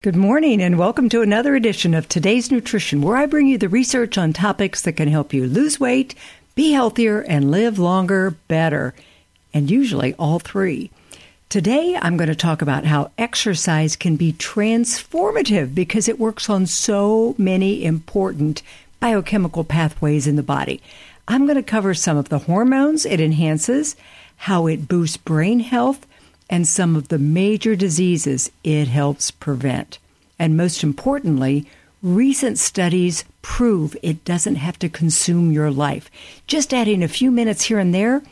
Good morning, and welcome to another edition of Today's Nutrition, where I bring you the research on topics that can help you lose weight, be healthier, and live longer, better, and usually all three. Today, I'm going to talk about how exercise can be transformative because it works on so many important biochemical pathways in the body. I'm going to cover some of the hormones it enhances, how it boosts brain health, and some of the major diseases it helps prevent. And most importantly, recent studies prove it doesn't have to consume your life. Just adding a few minutes here and there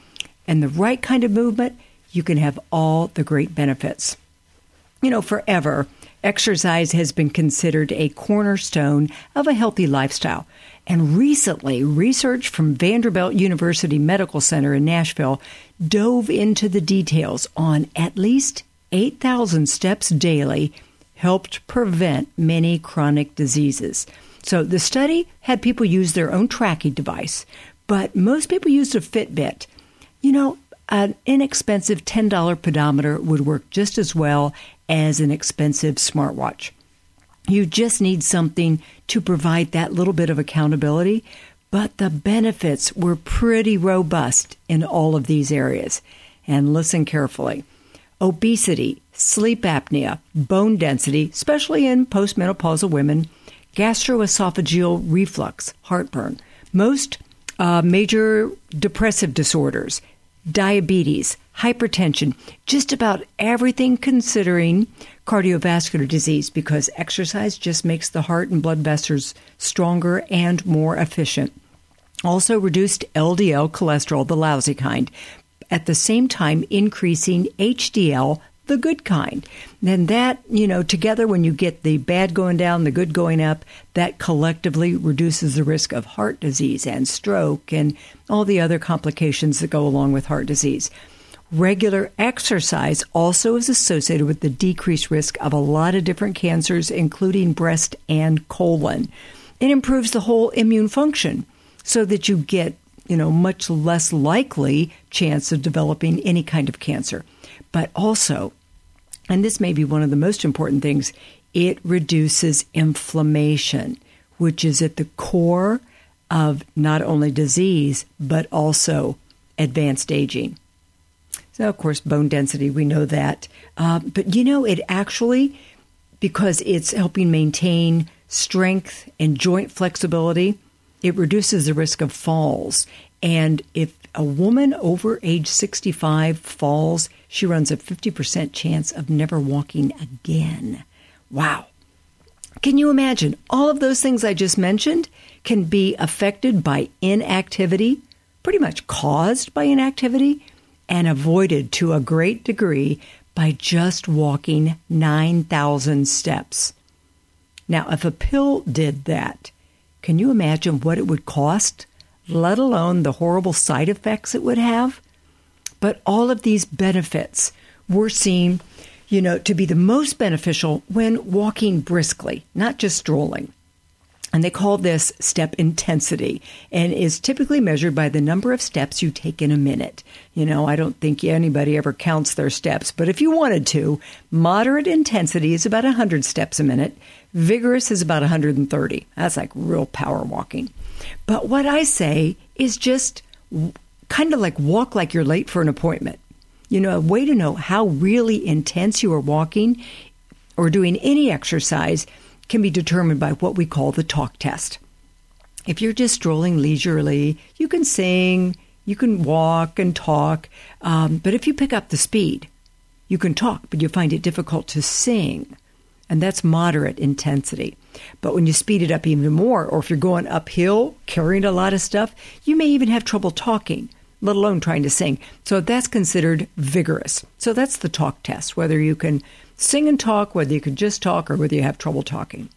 and the right kind of movement, you can have all the great benefits. You know, forever, exercise has been considered a cornerstone of a healthy lifestyle. And recently, research from Vanderbilt University Medical Center in Nashville dove into the details on at least 8,000 steps daily helped prevent many chronic diseases. So the study had people use their own tracking device, but most people used a Fitbit. You know, an inexpensive $10 pedometer would work just as well as an expensive smartwatch. You just need something to provide that little bit of accountability. But the benefits were pretty robust in all of these areas. And listen carefully obesity, sleep apnea, bone density, especially in postmenopausal women, gastroesophageal reflux, heartburn, most uh, major depressive disorders, diabetes, hypertension, just about everything considering cardiovascular disease because exercise just makes the heart and blood vessels stronger and more efficient. Also reduced LDL cholesterol, the lousy kind, at the same time increasing HDL, the good kind. And that, you know, together when you get the bad going down, the good going up, that collectively reduces the risk of heart disease and stroke and all the other complications that go along with heart disease. Regular exercise also is associated with the decreased risk of a lot of different cancers, including breast and colon. It improves the whole immune function so that you get, you know, much less likely chance of developing any kind of cancer. But also, and this may be one of the most important things, it reduces inflammation, which is at the core of not only disease, but also advanced aging. So, of course, bone density, we know that. Uh, but you know, it actually, because it's helping maintain strength and joint flexibility, it reduces the risk of falls. And if a woman over age 65 falls, she runs a 50% chance of never walking again. Wow. Can you imagine? All of those things I just mentioned can be affected by inactivity, pretty much caused by inactivity and avoided to a great degree by just walking 9,000 steps. Now, if a pill did that, can you imagine what it would cost, let alone the horrible side effects it would have? But all of these benefits were seen, you know, to be the most beneficial when walking briskly, not just strolling. And they call this step intensity and is typically measured by the number of steps you take in a minute. You know, I don't think anybody ever counts their steps, but if you wanted to, moderate intensity is about 100 steps a minute. Vigorous is about 130. That's like real power walking. But what I say is just kind of like walk like you're late for an appointment. You know, a way to know how really intense you are walking or doing any exercise can be determined by what we call the talk test. If you're just strolling leisurely, you can sing, you can walk and talk, um, but if you pick up the speed, you can talk, but you find it difficult to sing. And that's moderate intensity. But when you speed it up even more, or if you're going uphill, carrying a lot of stuff, you may even have trouble talking, let alone trying to sing. So that's considered vigorous. So that's the talk test, whether you can sing and talk, whether you can just talk or whether you have trouble talking.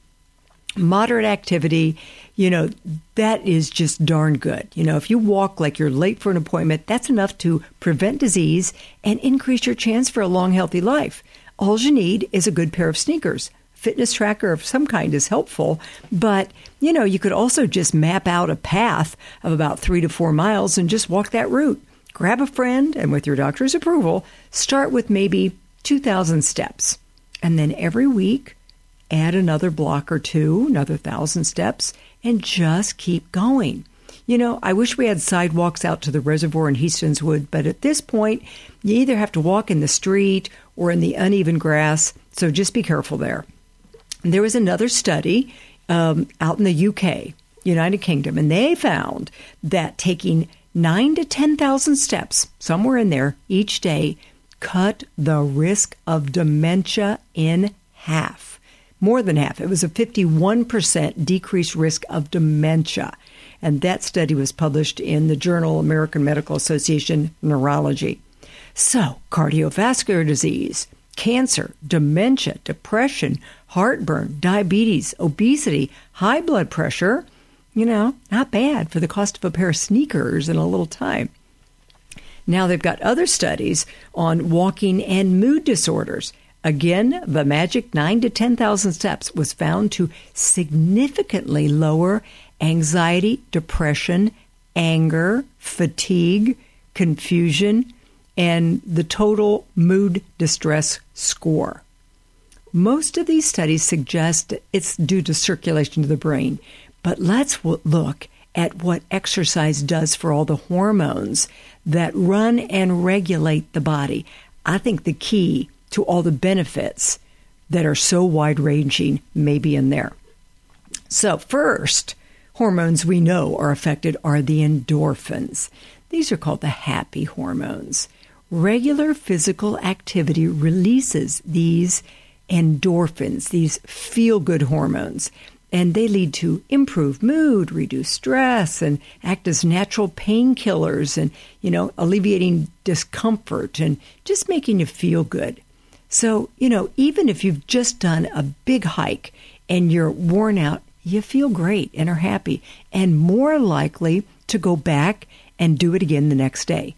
Moderate activity, you know, that is just darn good. You know, if you walk like you're late for an appointment, that's enough to prevent disease and increase your chance for a long, healthy life. All you need is a good pair of sneakers. Fitness tracker of some kind is helpful, but you know, you could also just map out a path of about three to four miles and just walk that route. Grab a friend and, with your doctor's approval, start with maybe 2,000 steps. And then every week, add another block or two, another thousand steps, and just keep going. You know, I wish we had sidewalks out to the reservoir in Heastingswood, but at this point, you either have to walk in the street or in the uneven grass, so just be careful there. There was another study um, out in the UK, United Kingdom, and they found that taking nine to 10,000 steps, somewhere in there, each day, cut the risk of dementia in half. More than half. It was a 51% decreased risk of dementia. And that study was published in the journal American Medical Association Neurology. So, cardiovascular disease, cancer, dementia, depression, heartburn, diabetes, obesity, high blood pressure, you know, not bad for the cost of a pair of sneakers in a little time. Now they've got other studies on walking and mood disorders. Again, the magic 9 to 10,000 steps was found to significantly lower anxiety, depression, anger, fatigue, confusion, and the total mood distress score. Most of these studies suggest it's due to circulation to the brain, but let's look at what exercise does for all the hormones that run and regulate the body. I think the key to all the benefits that are so wide ranging may be in there. So, first, hormones we know are affected are the endorphins. These are called the happy hormones. Regular physical activity releases these endorphins, these feel good hormones and they lead to improved mood, reduce stress, and act as natural painkillers and, you know, alleviating discomfort and just making you feel good. So, you know, even if you've just done a big hike and you're worn out, you feel great and are happy and more likely to go back and do it again the next day.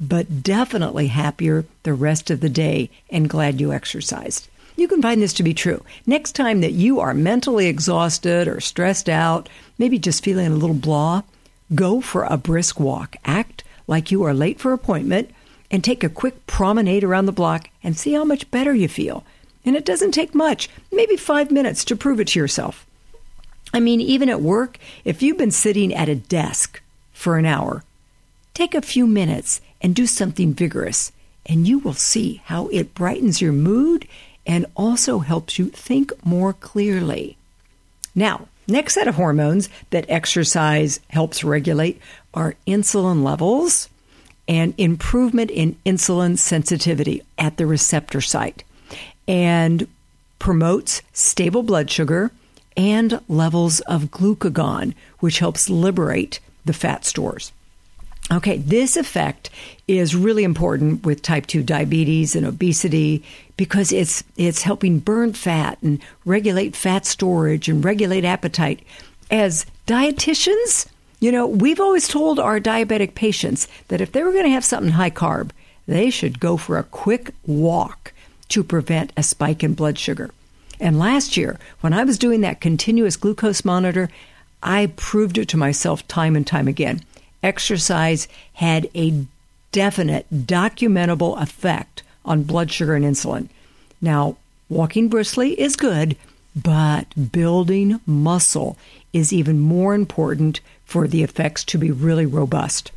But definitely happier the rest of the day and glad you exercised. You can find this to be true. Next time that you are mentally exhausted or stressed out, maybe just feeling a little blah, go for a brisk walk. Act like you are late for appointment and take a quick promenade around the block and see how much better you feel. And it doesn't take much, maybe five minutes to prove it to yourself. I mean, even at work, if you've been sitting at a desk for an hour, take a few minutes and do something vigorous, and you will see how it brightens your mood and also helps you think more clearly. Now, next set of hormones that exercise helps regulate are insulin levels and improvement in insulin sensitivity at the receptor site and promotes stable blood sugar and levels of glucagon, which helps liberate the fat stores. Okay, this effect is really important with type 2 diabetes and obesity because it's it's helping burn fat and regulate fat storage and regulate appetite. As dietitians, you know, we've always told our diabetic patients that if they were going to have something high carb, they should go for a quick walk to prevent a spike in blood sugar. And last year, when I was doing that continuous glucose monitor, I proved it to myself time and time again exercise had a definite documentable effect on blood sugar and insulin. Now, walking briskly is good, but building muscle is even more important for the effects to be really robust.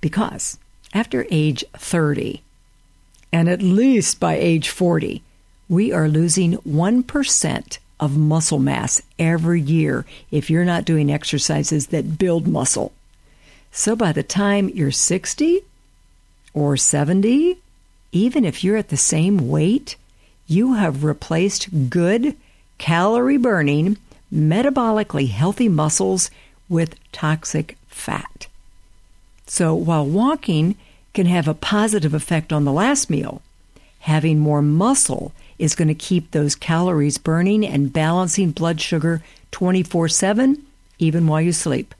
Because after age 30, and at least by age 40, we are losing 1% of muscle mass every year if you're not doing exercises that build muscle. So by the time you're 60 or 70, even if you're at the same weight, you have replaced good, calorie burning, metabolically healthy muscles with toxic fat. So while walking can have a positive effect on the last meal, having more muscle is going to keep those calories burning and balancing blood sugar 24 7, even while you sleep.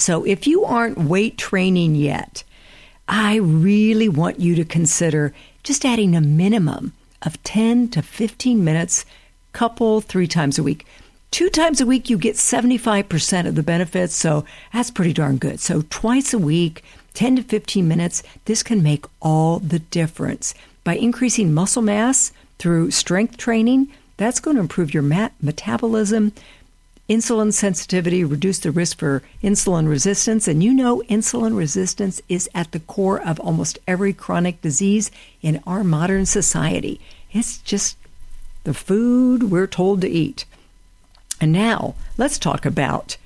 So if you aren't weight training yet, I really want you to consider just adding a minimum of 10 to 15 minutes, couple three times a week. Two times a week, you get 75% of the benefits, so that's pretty darn good. So, twice a week, 10 to 15 minutes, this can make all the difference. By increasing muscle mass through strength training, That's going to improve your metabolism, insulin sensitivity, reduce the risk for insulin resistance. And you know, insulin resistance is at the core of almost every chronic disease in our modern society. It's just the food we're told to eat. And now let's talk about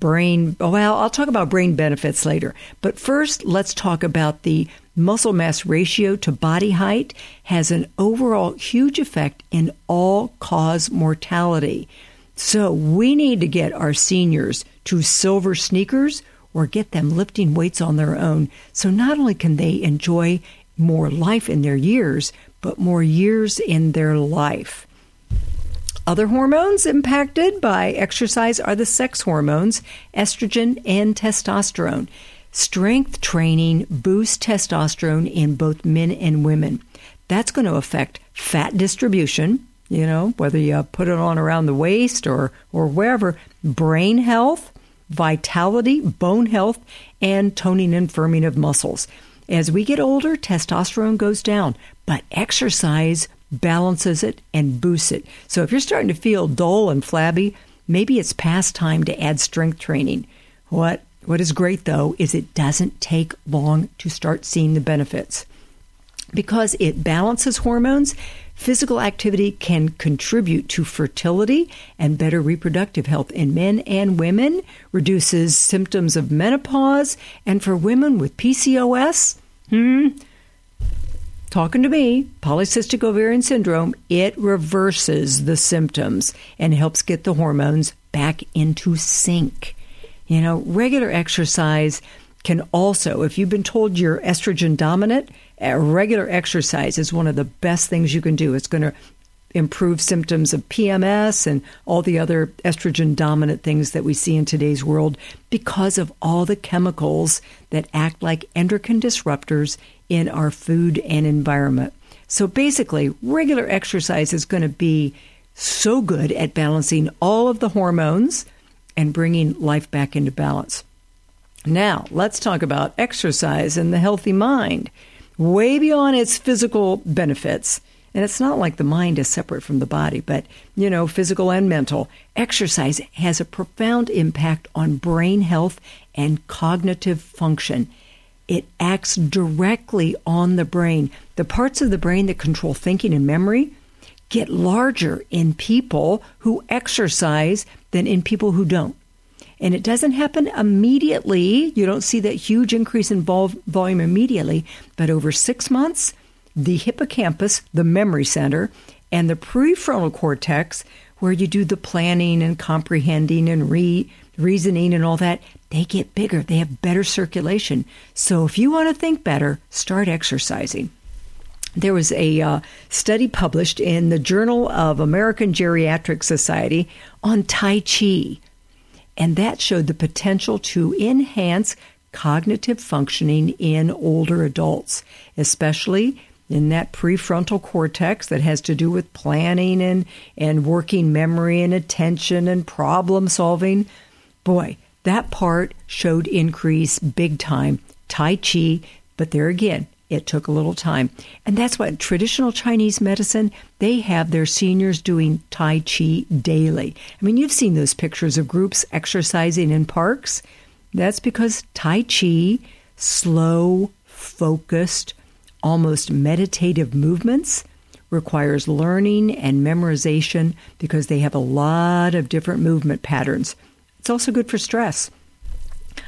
brain. Well, I'll talk about brain benefits later. But first, let's talk about the muscle mass ratio to body height has an overall huge effect in all cause mortality. So we need to get our seniors to silver sneakers or get them lifting weights on their own. So not only can they enjoy more life in their years, but more years in their life. Other hormones impacted by exercise are the sex hormones, estrogen and testosterone. Strength training boosts testosterone in both men and women. That's going to affect fat distribution, you know, whether you put it on around the waist or, or wherever, brain health, vitality, bone health, and toning and firming of muscles. As we get older, testosterone goes down, but exercise balances it and boosts it. So if you're starting to feel dull and flabby, maybe it's past time to add strength training. What what is great though is it doesn't take long to start seeing the benefits. Because it balances hormones, physical activity can contribute to fertility and better reproductive health in men and women, reduces symptoms of menopause, and for women with PCOS, hmm, talking to me, polycystic ovarian syndrome, it reverses the symptoms and helps get the hormones back into sync. You know, regular exercise can also, if you've been told you're estrogen dominant, regular exercise is one of the best things you can do. It's going to improve symptoms of PMS and all the other estrogen dominant things that we see in today's world because of all the chemicals that act like endocrine disruptors in our food and environment. So basically, regular exercise is going to be so good at balancing all of the hormones and bringing life back into balance. Now, let's talk about exercise and the healthy mind. Way beyond its physical benefits, and it's not like the mind is separate from the body, but, you know, physical and mental. Exercise has a profound impact on brain health and cognitive function. It acts directly on the brain. The parts of the brain that control thinking and memory get larger in people who exercise than in people who don't. And it doesn't happen immediately. You don't see that huge increase in vol- volume immediately, but over six months, the hippocampus, the memory center, and the prefrontal cortex, where you do the planning and comprehending and re- reasoning and all that, they get bigger. They have better circulation. So if you want to think better, start exercising. There was a uh, study published in the Journal of American Geriatric Society on Tai Chi, and that showed the potential to enhance cognitive functioning in older adults, especially in that prefrontal cortex that has to do with planning and, and working memory and attention and problem solving. Boy, that part showed increase big time. Tai Chi, but there again, it took a little time. And that's what traditional Chinese medicine, they have their seniors doing Tai Chi daily. I mean, you've seen those pictures of groups exercising in parks. That's because Tai Chi, slow, focused, almost meditative movements requires learning and memorization because they have a lot of different movement patterns. It's also good for stress.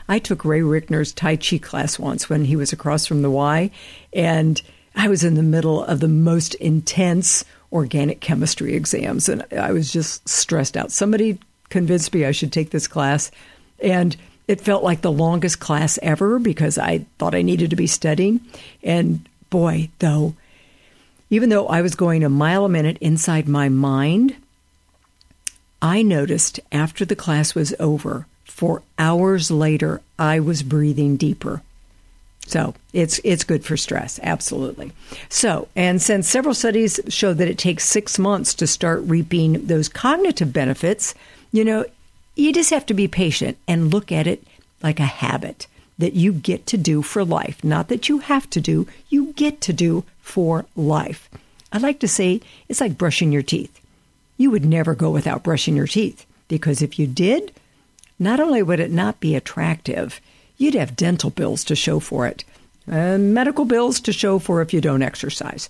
I took Ray Rickner's Tai Chi class once when he was across from the Y, and I was in the middle of the most intense organic chemistry exams, and I was just stressed out. Somebody convinced me I should take this class, and it felt like the longest class ever because I thought I needed to be studying. And boy, though, even though I was going a mile a minute inside my mind, I noticed after the class was over, for hours later, I was breathing deeper. So it's it's good for stress, absolutely. So, and since several studies show that it takes six months to start reaping those cognitive benefits, you know, you just have to be patient and look at it like a habit that you get to do for life. Not that you have to do, you get to do for life. I like to say it's like brushing your teeth. you would never go without brushing your teeth because if you did, not only would it not be attractive, you'd have dental bills to show for it, and medical bills to show for if you don't exercise.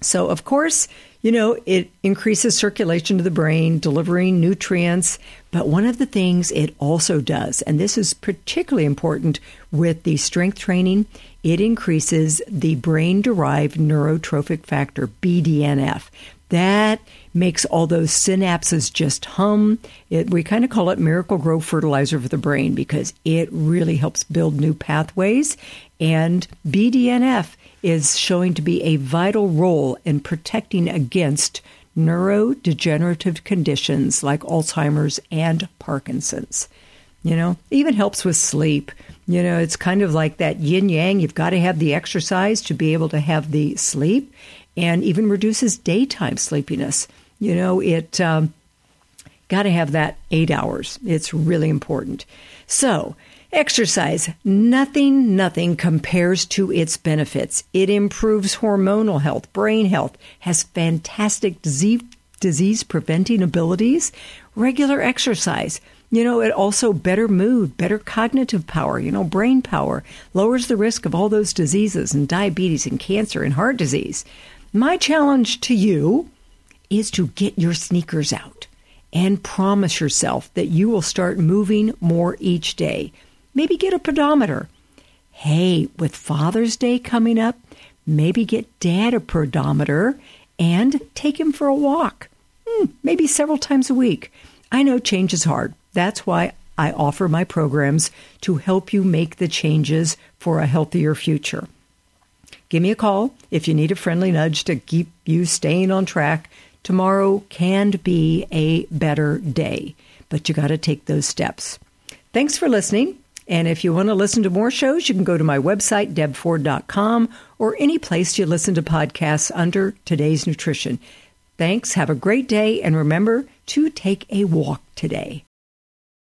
So, of course, you know, it increases circulation to the brain, delivering nutrients. But one of the things it also does, and this is particularly important with the strength training, it increases the brain derived neurotrophic factor, BDNF. That makes all those synapses just hum. It, we kind of call it miracle grow fertilizer for the brain because it really helps build new pathways. And BDNF is showing to be a vital role in protecting against neurodegenerative conditions like Alzheimer's and Parkinson's. You know, even helps with sleep. You know, it's kind of like that yin yang. You've got to have the exercise to be able to have the sleep, and even reduces daytime sleepiness. You know, it um, got to have that eight hours. It's really important. So, exercise, nothing, nothing compares to its benefits. It improves hormonal health, brain health, has fantastic disease, disease preventing abilities. Regular exercise. You know, it also better mood, better cognitive power, you know, brain power, lowers the risk of all those diseases and diabetes and cancer and heart disease. My challenge to you is to get your sneakers out and promise yourself that you will start moving more each day. Maybe get a pedometer. Hey, with Father's Day coming up, maybe get dad a pedometer and take him for a walk. Hmm, maybe several times a week. I know change is hard. That's why I offer my programs to help you make the changes for a healthier future. Give me a call if you need a friendly nudge to keep you staying on track Tomorrow can be a better day, but you got to take those steps. Thanks for listening. And if you want to listen to more shows, you can go to my website, debford.com, or any place you listen to podcasts under Today's Nutrition. Thanks. Have a great day. And remember to take a walk today.